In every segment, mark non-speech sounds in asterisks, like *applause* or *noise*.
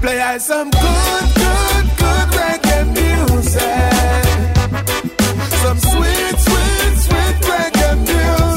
Play us some good, good, good reggae music. Some sweet, sweet, sweet reggae music.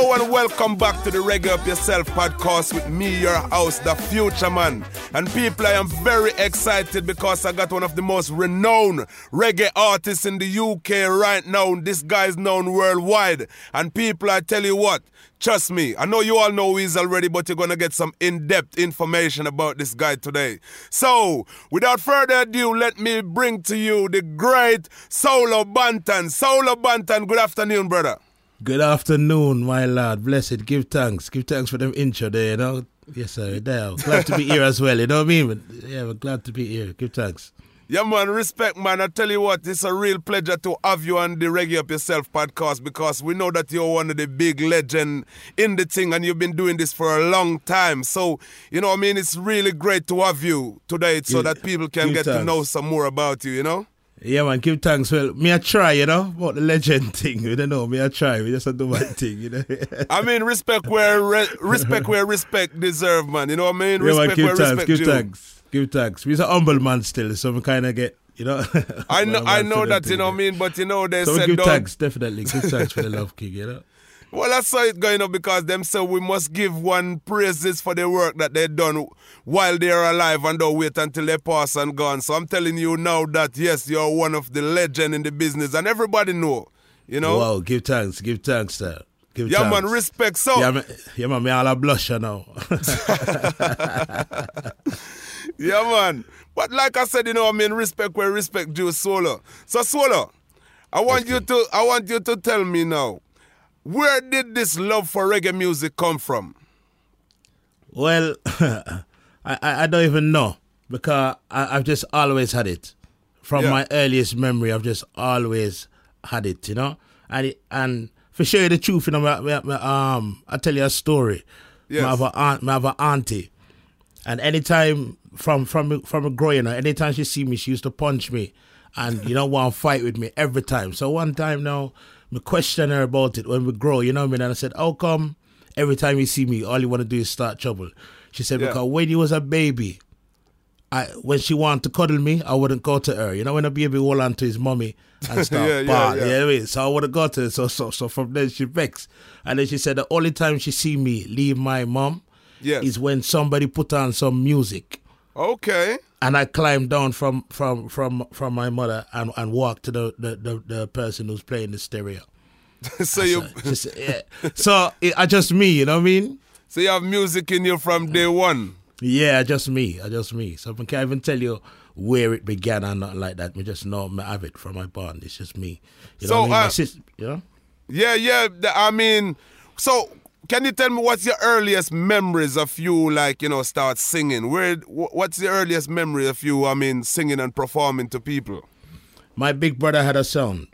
Hello and welcome back to the Reggae Up Yourself podcast with me, your host, the future man. And people, I am very excited because I got one of the most renowned reggae artists in the UK right now. This guy is known worldwide. And people, I tell you what, Trust me, I know you all know who he is already, but you're gonna get some in-depth information about this guy today. So, without further ado, let me bring to you the great Solo Banton. Solo Banton, good afternoon, brother. Good afternoon, my lad. Blessed. Give thanks. Give thanks for them intro there, you know. Yes, sir. There. Glad to be here as well, you know what I mean? But, yeah, we're glad to be here. Give thanks. Yeah, man, respect, man. I tell you what, it's a real pleasure to have you on the Reggae Up Yourself podcast because we know that you're one of the big legend in the thing and you've been doing this for a long time. So, you know I mean? It's really great to have you today so Give- that people can give get to know some more about you, you know? Yeah, man, give thanks. Well, me I try, you know, about the legend *laughs* thing. You don't know, me I try. We just a do my thing, you know. *laughs* I mean, respect where re- respect where respect deserve, man. You know what I mean? yeah, man, Respect give where thanks. respect Give due. thanks. Give thanks. We're a humble man still, so we kind of get, you know. I *laughs* know, I know that, you know what I mean? But you know, they So said, give thanks, definitely. Give thanks for the love, King, you know. Well, I saw it going up because them say we must give one praises for the work that they done while they're alive and don't wait until they pass and gone. So I'm telling you now that yes, you're one of the legend in the business and everybody know. You know? Wow, give thanks. Give thanks, sir. Give yeah, thanks. man, respect. So Yeah, man, yeah, man, me all a blusher now. *laughs* yeah, man. But like I said, you know, I mean, respect where respect due, Solo. So Solo, I want you to, I want you to tell me now, where did this love for reggae music come from? Well, *laughs* I, I don't even know because I, I've just always had it. From Yeah. my earliest memory, I've just always had it, you know. And it, and for show you the truth, you know, me, me, me, um, I tell you a story. Yes. I have aunt, have a auntie, and anytime from from from growing up, anytime she see me, she used to punch me, and you know *laughs* want to fight with me every time. So one time now, me question her about it when we grow, you know what I mean? And I said, how come every time you see me, all you want to do is start trouble? She said, Yeah. because when you was a baby, I when she wanted to cuddle me, I wouldn't go to her. You know, when a baby hold on to his mommy and *laughs* start Yeah, yeah, yeah. you know I mean? So I wouldn't go to her. So so so from then she vexed. And then she said the only time she see me leave my mom Yes. is when somebody put on some music. Okay. And I climbed down from from from from my mother and, and walked to the, the, the, the person who's playing the stereo. *laughs* so you yeah. So it, I just me, you know what I mean? *laughs* so you have music in you from day one. Yeah, I just me. I just me. So I can't even tell you where it began and nothing like that. We just know I have it from my bond. It's just me. You know So, what I mean? Uh, sis- you know? Yeah, yeah. I mean, so can you tell me what's your earliest memories of you, like you know, start singing? Where? What's the earliest memory of you? I mean, singing and performing to people. My big brother had a song.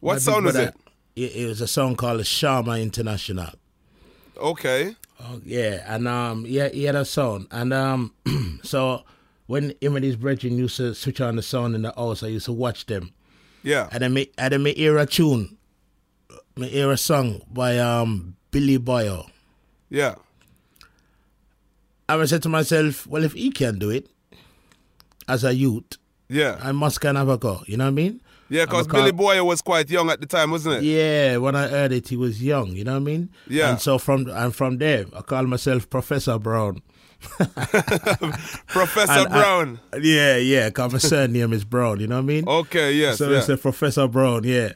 What My sound was it? It was a song called Shama International. Okay. Oh, yeah, and um, yeah, he had a sound, and um, *clears throat* so when him and his brethren used to switch on the sound in the house, I used to watch them, Yeah. and then me, and then me hear a tune, me hear a song by um Billy Boyo. Yeah. And I said to myself, well, if he can do it as a youth, Yeah. I must can have a go. You know what I mean? Yeah, because I'm a call- Billy Boyo was quite young at the time, wasn't it? Yeah, when I heard it, he was young. You know what I mean? Yeah. And so from and from there, I call myself Professor Brown. *laughs* Professor And I- Brown. Yeah, yeah. Cause my surname is Brown. You know what I mean? okay, yes. so yeah. it's a Professor Brown. Yeah.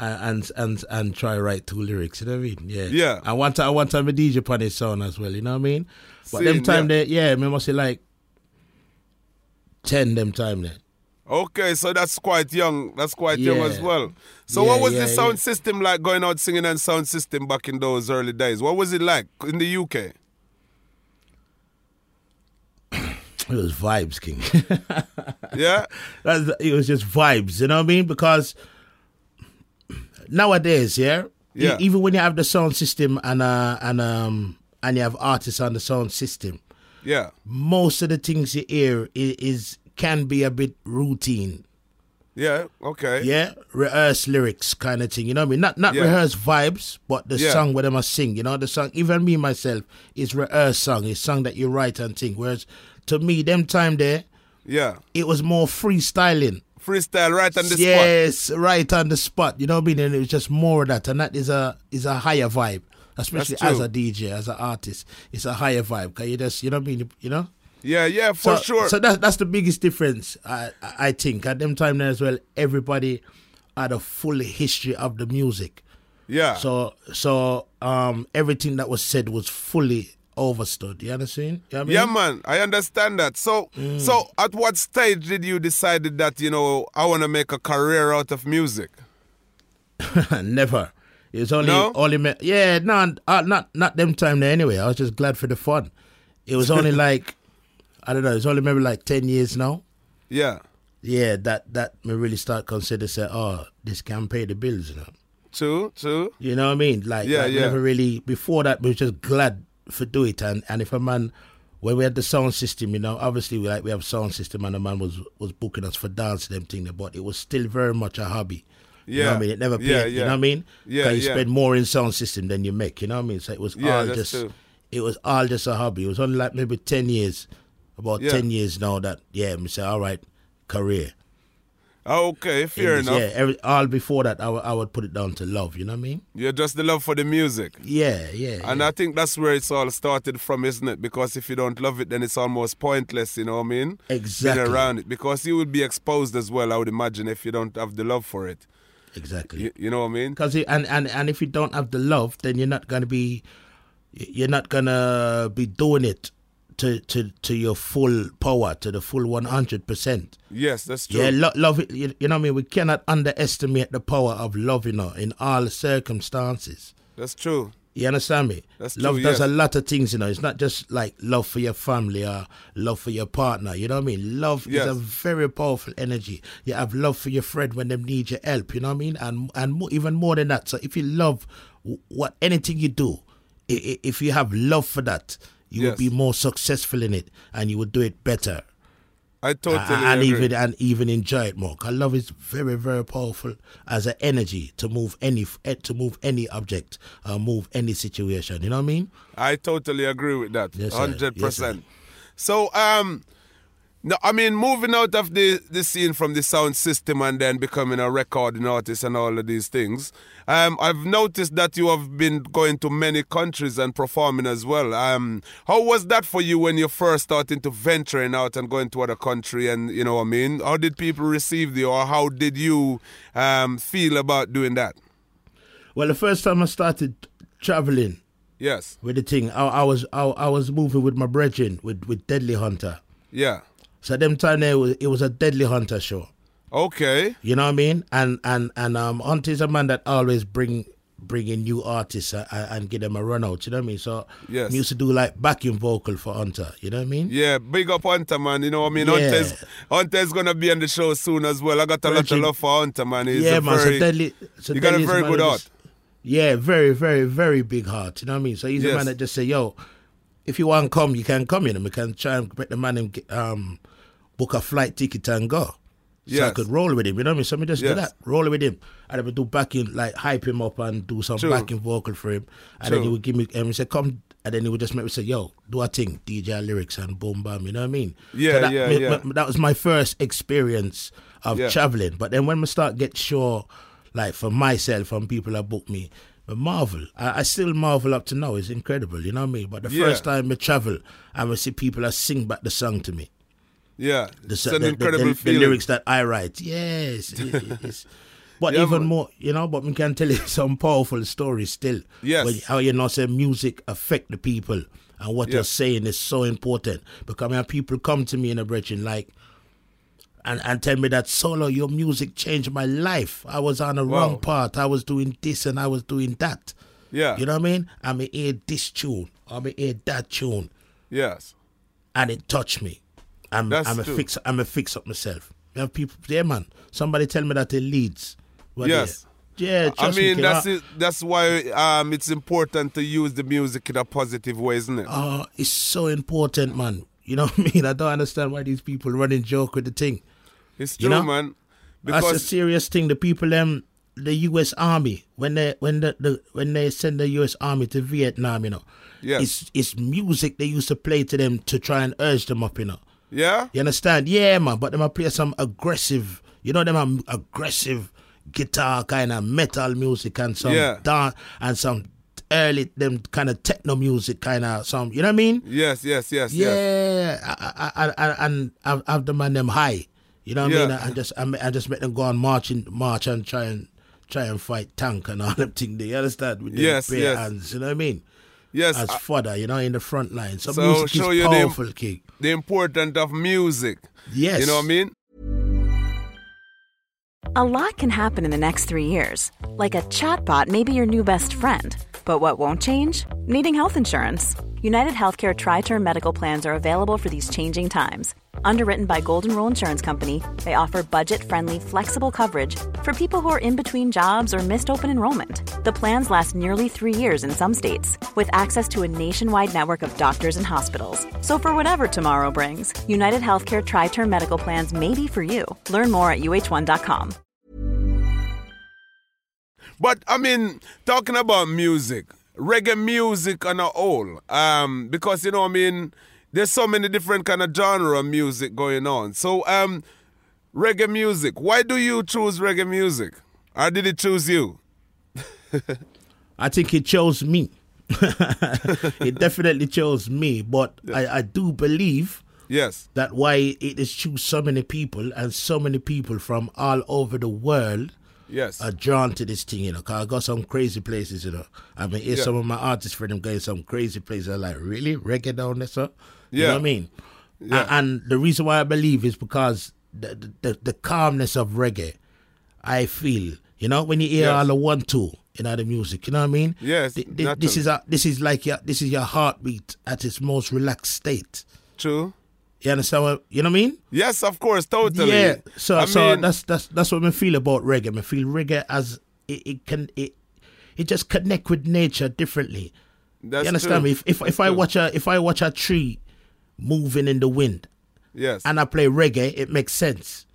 And and and try to write two lyrics. You know what I mean? Yeah. Yeah. And one time, I one time a DJ upon his sound as well. You know what I mean? But Seen, them time yeah. there, yeah, me must say like ten them time there. Okay, so that's quite young. That's quite young as well. So Yeah, what was yeah, the sound yeah. system like going out singing and sound system back in those early days? What was it like in the UK? *clears throat* It was vibes, King. Yeah? *laughs* That's, it was just vibes. You know what I mean? Because nowadays, yeah, e- even when you have the sound system and uh and um and you have artists on the sound system, Yeah. most of the things you hear is, is can be a bit routine. Yeah, okay. Yeah, rehearse lyrics kind of thing. You know what I mean? Not not Yeah. rehearse vibes, but the Yeah. song where they must sing. You know, the song. Even me myself is rehearse song. It's song that you write and sing. Whereas to me, them time there, Yeah. it was more freestyling. Freestyle right on the spot. yes, right on the spot. You know what I mean? And it was just more of that, and that is a is a higher vibe, especially as a DJ, as an artist. It's a higher vibe. Cause you just you know what I mean? You know. Yeah, yeah, for so, sure. So that's that's the biggest difference, I I I think. At them time there as well, everybody had a full history of the music. yeah. So so um everything that was said was fully overstood. You understand? You know I Yeah, man, I understand that. So, Mm. so at what stage did you decided that you know I want to make a career out of music? *laughs* Never. It's only No? only me- yeah, no, uh, not not them time there anyway. I was just glad for the fun. It was only *laughs* like I don't know. It's only maybe like ten years now. Yeah, Yeah, that that me really start consider say, oh, this can pay the bills. You know, true, true. you know what I mean? Like, Yeah, like, yeah. never really before that. We were just glad for do it. And and if a man when we had the sound system, you know, obviously we like we have sound system, and the man was was booking us for dance them thing, but it was still very much a hobby. You know Yeah. what I mean? It never paid. Yeah, You yeah. know what I mean? Yeah, you yeah. spend more in sound system than you make. You know what I mean? So it was Yeah, all just true. it was all just a hobby. It was only like maybe ten years, about Yeah. ten years now that yeah, me say all right, career. Okay, fair this- enough. Yeah, every, all before that, I would- I would put it down to love. You know what I mean? You're just the love for the music. Yeah, yeah. And yeah. I think that's where it's all started from, isn't it? Because if you don't love it, then it's almost pointless, you know what I mean? Exactly. Being around it. Because you would be exposed as well, I would imagine, if you don't have the love for it. exactly. You, you know what I mean? Because and, and and if you don't have the love, then you're not gonna be, you're not gonna be doing it to to to your full power, to the full one hundred percent. Yes, that's true. Yeah, lo- love it. You, you know what I mean. We cannot underestimate the power of love, you know, in all circumstances. That's true. You understand me? That's love true, does yes. a lot of things, you know. It's not just like love for your family or love for your partner. You know what I mean? Love Yes. is a very powerful energy. You have love for your friend when they need your help. You know what I mean? And and mo- even more than that. So if you love w- what anything you do, i- i- if you have love for that, you Yes. will be more successful in it, and you will do it better I totally and, and agree. even and even enjoy it more. Cause love is very very powerful as an energy to move any eh, to move any object, uh, move any situation. You know what I mean? I totally agree with that. Yes. Hundred Yes, percent. So, um, no, I mean, moving out of the the scene from the sound system and then becoming a recording artist and all of these things, um, I've noticed that you have been going to many countries and performing as well. Um, how was that for you when you first started to venturing out and going to other country? And you know, what I mean, how did people receive you, or how did you um, feel about doing that? Well, the first time I started traveling Yes. with the thing, I, I was I, I was moving with my brethren with with Deadly Hunta. Yeah. So them time there was, it was a Deadly Hunta show. Okay. You know what I mean? And and and um, Hunta is a man that always bring bring in new artists uh, and, and give them a run out. You know what I mean? So Yes. we used to do like backing vocal for Hunta. You know what I mean? Yeah, big up Hunta, man. You know what I mean? Yeah. Hunta's, Hunta's going to be on the show soon as well. I got a lot of love for Hunta, man. He's yeah, a man. very, so deadly. So you got a very good heart. Yeah, very, very, very big heart. You know what I mean? So he's Yes. a man that just say, "Yo, if you want to come, you can come. You know, we can try and get the man and get, um book a flight ticket and go." So I could roll with him. You know what I mean? So me just Yes. do that, roll with him, and I would do backing, like hype him up and do some True. backing vocal for him, and then he would give me, and he said, "Come." And then he would just make me say, "Yo, do a thing, DJ lyrics and boom bam." You know what I mean? Yeah, so that, yeah, me- yeah. me- that was my first experience of Yeah. traveling. But then when we start get sure, like for myself and people that book me, marvel. I, I still marvel up to now. It's incredible, you know what I mean? But the Yeah. first time I travel, I will see people that sing back the song to me. Yeah, The, it's an the, the- incredible the- the lyrics that I write. Yes. *laughs* it- But Yeah, even man. more, you know, but we can tell you *laughs* some powerful stories still. Yes. When- how you know say music affect the people and what you're saying is so important. Because when people come to me in a bridging like and, and tell me that solo, your music changed my life. I was on the Wow. wrong path. I was doing this and I was doing that. Yeah. You know what I mean? I may hear this tune, I may hear that tune, Yes. and it touched me. I'm That's I'm a true. fix I'm a fix up myself. You have people yeah man. Somebody tell me that it leads. Yes. they- Yeah, I trust me, mean, that's it. That's why um, it's important to use the music in a positive way, isn't it? Oh, it's so important, man. You know *laughs* what I mean? I don't understand why these people running joke with the thing. it's you true, know, man. That's a serious thing. The people them the US Army when they when the, the when they send the US Army to Vietnam, you know. Yes. It's it's music they used to play to them to try and urge them up, you know. Yeah, You understand? Yeah, man. But them I play some aggressive, you know, them a aggressive guitar kind of metal music and some Yeah. dan- and some early them kind of techno music kind of some. You know what I mean? yes, yes, yes, yes. Yeah, I, I, I, I, and I've, I've the man them high. You know what I mean? Yeah. I just I, I just make them go on marching march and try and try and fight tank and all them thing. You understand? With them Yes, bare yes. hands. You know what I mean? Yes, As uh, fodder, you know, in the front line. So, So music show is you the- powerful, kid. the importance of music. Yes. You know what I mean? A lot can happen in the next three years. Like a chatbot may be your new best friend. But what won't change? Needing health insurance. United Healthcare Tri Term Medical Plans are available for these changing times. Underwritten by Golden Rule Insurance Company, they offer budget friendly, flexible coverage for people who are in between jobs or missed open enrollment. The plans last nearly three years in some states, with access to a nationwide network of doctors and hospitals. So, for whatever tomorrow brings, United Healthcare Tri Term Medical Plans may be for you. Learn more at uh1.com. But I mean, talking about music, reggae music on a whole, um, because you know, I mean, there's so many different kind of genre of music going on. So, um, reggae music. Why do you choose reggae music, or did it choose you? *laughs* I think it chose me. *laughs* it definitely chose me, but I, I do believe Yes. that why it is choose so many people and so many people from all over the world Yes. are drawn to this thing, you know. Cause I got some crazy places, you know. I mean, hear Yeah. some of my artists for them going some crazy places. I'm like, really, reggae down there, sir? You Yeah. know what I mean? Yeah. And, the reason why I believe is because the, the the calmness of reggae, I feel, you know, when you hear Yes. all the one two, you other music, you know what I mean? Yes, Th- th- this is a, this is like your this is your heartbeat at its most relaxed state. True. You understand what you know what I mean? Yes, of course, totally. Yeah. So I so mean, that's that's that's what I feel about reggae. I feel reggae as it, it can it it just connect with nature differently. that's you understand true. me? If if, That's if I true. watch a if I watch a tree moving in the wind yes, and I play reggae, it makes sense.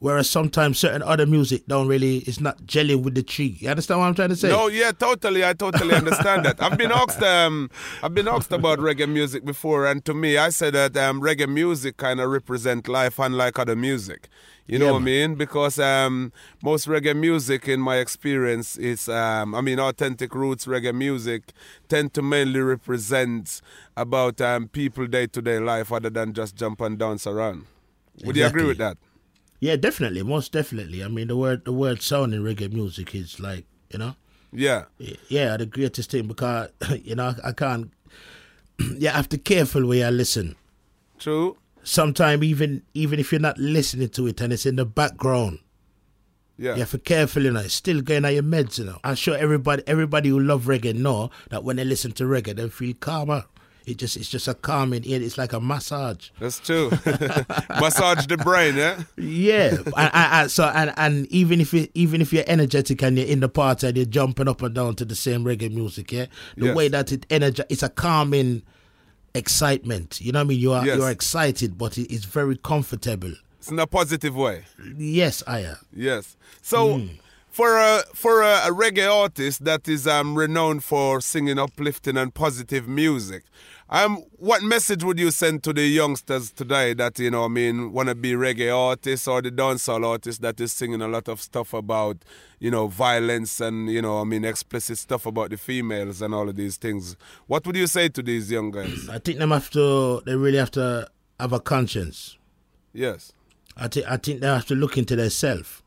Whereas sometimes certain other music don't really it's not gelling with the tree. You understand what I'm trying to say? No, yeah, totally. I totally understand that. I've been asked, um, I've been asked about reggae music before, and to me, I said that um, reggae music kind of represent life, unlike other music. You know Yeah, what I mean? Because um, most reggae music, in my experience, is, um, I mean, authentic roots reggae music tend to mainly represent about um, people day to day life, other than just jump and dance around. Would you agree with that? Yeah, definitely, most definitely. I mean the word the word sound in reggae music is like, you know, Yeah. yeah, the greatest thing because *laughs* you know I can't. *clears throat* you have to careful where you listen. True. Sometimes even even if you're not listening to it and it's in the background, Yeah. you have to careful. You know, it's still going on your meds. You know, I'm sure everybody everybody who love reggae know that when they listen to reggae, they feel calmer. It just it's just a calming. It's like a massage. That's true. *laughs* Massage the brain, yeah? Yeah, *laughs* and, and, and so and, and even if you even if you're energetic and you're in the party and you're jumping up and down to the same reggae music, yeah, the Yes. way that it energy, it's a calming excitement. You know what I mean? You are Yes. you are excited, but it, it's very comfortable. It's in a positive way. Yes, I am. Yes. So mm. For a for a, a reggae artist that is um, renowned for singing uplifting and positive music, um, what message would you send to the youngsters today that you know, I mean, want to be reggae artists or the dancehall artist that is singing a lot of stuff about you know violence and you know, I mean, explicit stuff about the females and all of these things? What would you say to these young guys? I think them have to. They really have to have a conscience. yes. I think I think they have to look into themselves.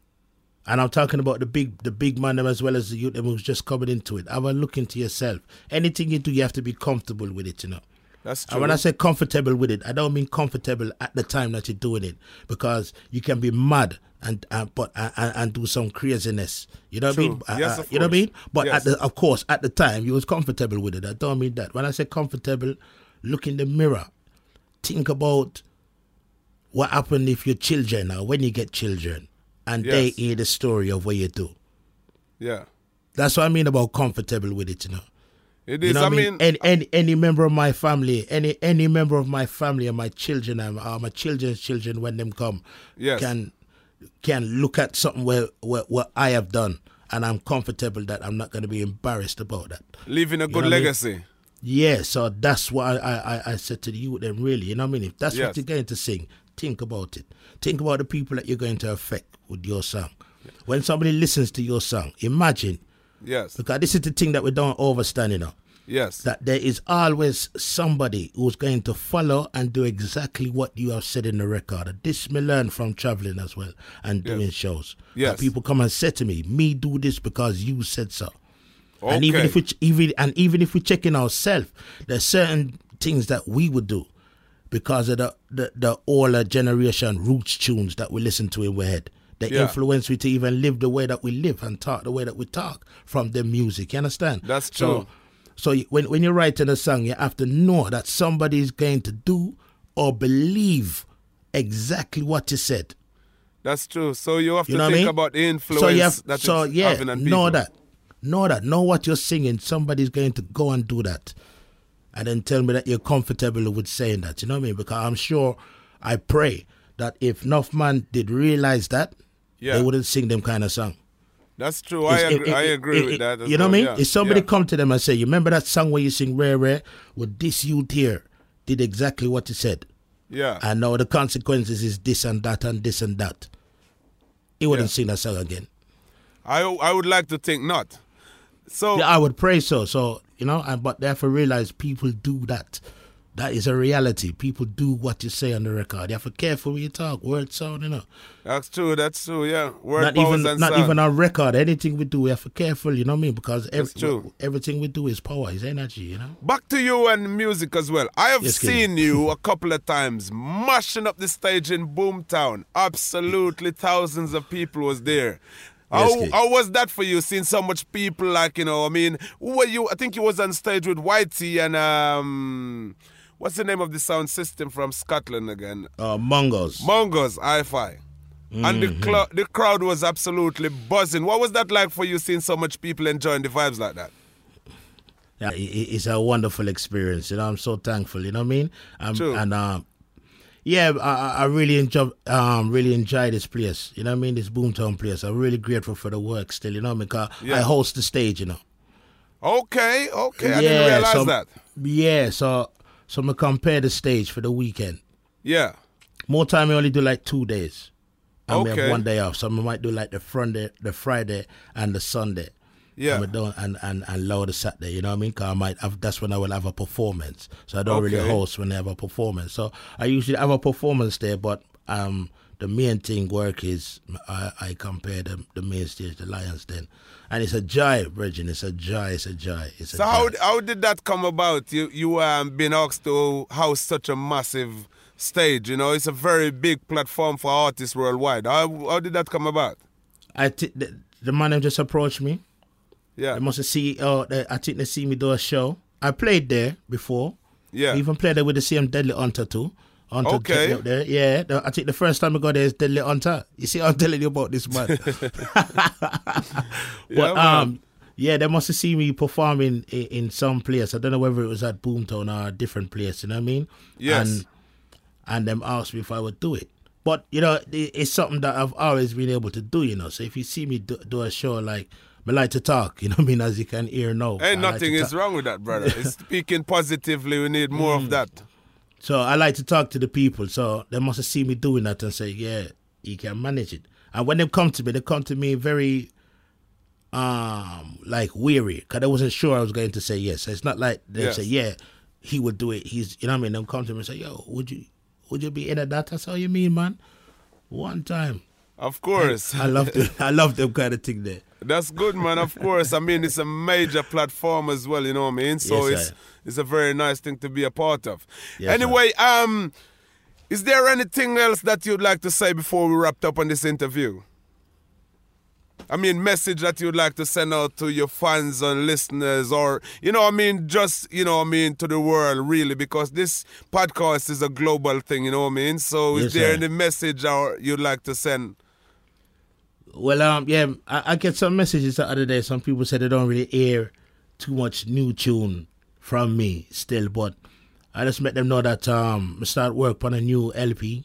And I'm talking about the big the big man them as well as the youth them who's just coming into it. Have a look into yourself. Anything you do, you have to be comfortable with it, you know. That's true. And when I say comfortable with it, I don't mean comfortable at the time that you're doing it, because you can be mad and and but and, and do some craziness. You know what I mean? Uh, Yes, uh, you know what I mean? But Yes. at the of course at the time you was comfortable with it. I don't mean that. When I say comfortable, look in the mirror, think about what happened if your children or when you get children and they hear the story of what you do. yeah. That's what I mean about comfortable with it, you know. It You is. know I what mean, any, any any member of my family, any any member of my family and my children and uh, my children's children when them come, Yes. can can look at something where, where what I have done, and I'm comfortable that I'm not going to be embarrassed about that. leaving a know good what I mean? legacy. Yeah, so that's what I, I, I- said to the youth them really, you know what I mean? If that's Yes. what you're going to sing, think about it. Think about the people that you're going to affect with your song. When somebody listens to your song, imagine, Yes. because this is the thing that we don't understand, you know Yes. that there is always somebody who's going to follow and do exactly what you have said in the record. This me learn from traveling as well and doing shows. That Yes. people come and say to me, "Me do this because you said so." And even Okay. if we ch- even and even if we check in ourselves, there's certain things that we would do because of the the, the older generation roots tunes that we listen to in our head. They Yeah. influence we to even live the way that we live and talk the way that we talk from the music. You understand? That's true. so you- when when you're writing a song, you have to know that somebody is going to do or believe exactly what you said. That's true. So you have You to what I think mean? about the influence so you have, that so yeah, having on know that, know that, know what you're singing. Somebody's going to go and do that, and then tell me that you're comfortable with saying that. You know what I mean? Because I'm sure, I pray that if enough man did realize that, Yeah. they wouldn't sing them kind of song. That's true. I agree, it- I agree it- with it- that. You know what I mean? yeah. If somebody Yeah. come to them and say, "You remember that song where you sing rare rare?" Well, this youth here did exactly what you said, Yeah. and now the consequences is this and that and this and that. He wouldn't Yeah. sing that song again. I I would like to think not. So Yeah, I would pray so. So you know, and but therefore realize people do that. That is a reality. People do what you say on the record. You have to careful when you talk. Word sound, you know. that's true. That's true. Yeah. Word not powers even and not sound. even on record. Anything we do, we have to careful. You know what I mean? Because every, everything we do is power, is energy. You know. Back to you and music as well. I have Yes, seen you a couple of times mashing up the stage in Boomtown. Absolutely thousands of people was there. How, how was that for you seeing so much people like, you know, I mean, who were you? I think you was on stage with Whitey and um what's the name of the sound system from Scotland again? Uh, Mungo's. Mungo's, hi-fi. And the, Mm-hmm. cl- the crowd was absolutely buzzing. What was that like for you seeing so much people enjoying the vibes like that? yeah, it's a wonderful experience. You know, I'm so thankful. You know what I mean? Um, True. And um, yeah, I, I- I really enjoy um really enjoy this place. You know what I mean? This Boomtown place. I'm really grateful for the work still. You know, because Yeah. I host the stage. You know. Okay, okay. I didn't realize so, that. Yeah, so so I'm gonna compare the stage for the weekend. Yeah. More time I only do like two days. And we have one day off. So I might do like the Friday, the Friday and the Sunday. Yeah. And, don't, and, and, and lower the Saturday, you know what I mean? 'Cause I might have, that's when I will have a performance. So I don't really host when I have a performance. So I usually have a performance there, but um, the main thing work is I, I compare the, the main stage, the Lions Den. And it's a joy, Virgin. It's a joy. It's a joy. It's a So how joy. how did that come about? You you um been asked to house such a massive stage. You know, it's a very big platform for artists worldwide. How how did that come about? I the, the man them just approached me. Yeah. They must have see. Oh, they, I think they see me do a show. I played there before. Yeah. I even played there with the same Deadly Hunta too. Hunta Okay. up there. Yeah. the- I think the first time I got there is Deadly Hunta. You see, I'm *laughs* telling you about this man. *laughs* *laughs* Yeah, but man. um, yeah, they must have seen me performing in, in some place. I don't know whether it was at Boomtown or a different place. You know what I mean? Yes. And and them asked me if I would do it. But you know, it- it's something that I've always been able to do. You know, so if you see me do, do a show like, I like to talk. You know what I mean? As you can hear now. I Ain't like nothing to is wrong with that, brother. *laughs* It's speaking positively. We need more Mm. of that. So I like to talk to the people. So they must have seen me doing that and say, yeah, you can manage it. And when they come to me, they come to me very, um, like weary because I wasn't sure I was going to say yes. So it's not like they Yes. say, yeah, he would do it. He's, you know what I mean? They come to me and say, yo, would you, would you be in at that? That's how you mean, man. One time, Of course. I love them. I love them kind of thing there. That's good, man. Of course. I mean, it's a major platform as well. You know what I mean? So Yes, it's sir. it's a very nice thing to be a part of. Yes, anyway, um, is there anything else that you'd like to say before we wrapped up on this interview? I mean, message that you'd like to send out to your fans and listeners, or you know, I mean, just you know, I mean, to the world, really, because this podcast is a global thing. You know what I mean? So, Yes, is there sir. any message or you'd like to send? Well, um, yeah, I, I get some messages the other day. Some people said they don't really hear too much new tune from me still, but I just let them know that um, I start work on a new LP.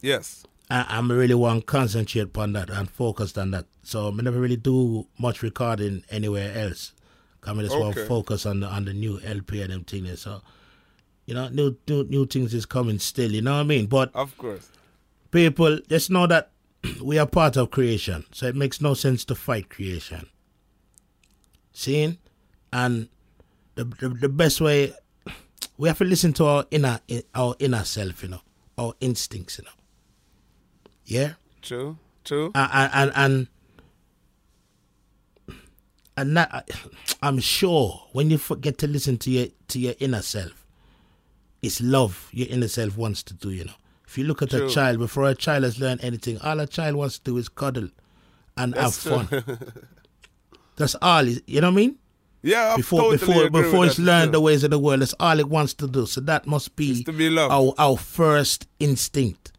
Yes. I, I'm really want to concentrate on that and focused on that. So I never really do much recording anywhere else. Come I just want to focus on the on the new LP and them things. So you know, new new new things is coming still. You know what I mean? But Of course. people just know that we are part of creation, so it makes no sense to fight creation. Seeing, and the, the the best way we have to listen to our inner our inner self, you know, our instincts, you know. Yeah, True. True. and and and, and, that, I'm sure when you forget to listen to your to your inner self, it's love your inner self wants to do. You know, if you look at True. a child before a child has learned anything, all a child wants to do is cuddle and That's have true. fun. *laughs* That's all. You know what I mean? Yeah, I Before totally before before it's learned the ways of the world, that's all it wants to do. So that must be, be our our first instinct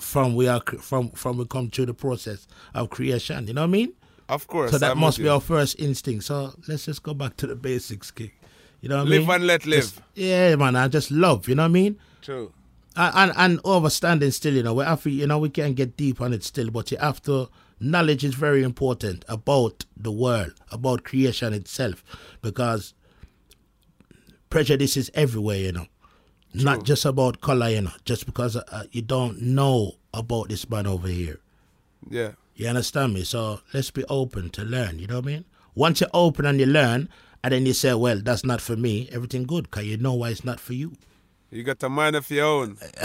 from we are from from we come through the process of creation. You know what I mean? Of course. So that I'm must be you. our first instinct. So let's just go back to the basics, kick. You know what Live I mean? and let live. Just- yeah, man. I just love. You know what I mean? True. And, and and overstanding still. You know, we have to, you know we can get deep on it still, but you have to. Knowledge is very important about the world, about creation itself, because prejudice is everywhere. You know, not just about color. You know, just because uh, you don't know about this man over here. Yeah. You understand me? So let's be open to learn. You know what I mean? Once you're open and you learn, and then you say, "Well, that's not for me," everything good, cause you know why it's not for you. You got a mind of your own. *laughs* *laughs*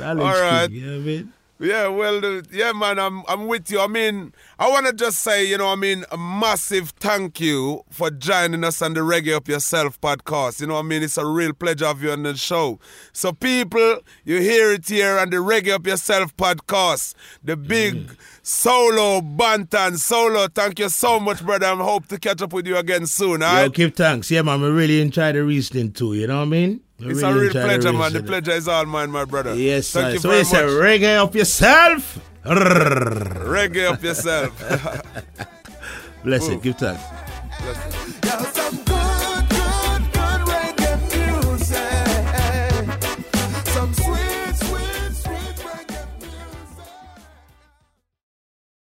All right. king, you know I mean? Yeah, well, uh, yeah, man, I'm I'm with you. I mean, I want to just say, you know, I mean, a massive thank you for joining us on the Reggae Up Yourself podcast. You know, I mean, it's a real pleasure of you on the show. So, people, you hear it here on the Reggae Up Yourself podcast, the big solo Banton solo. Thank you so much, brother. I hope to catch up with you again soon. All Yo, right? give thanks. Yeah, man, I really enjoy the reasoning too. You know what I mean? We it's really a real pleasure, man. The pleasure is all mine, my brother. Yes, Thank sir. you so very much. Reggae up yourself. *laughs* reggae up yourself. *laughs* Bless Ooh. it. Give thanks.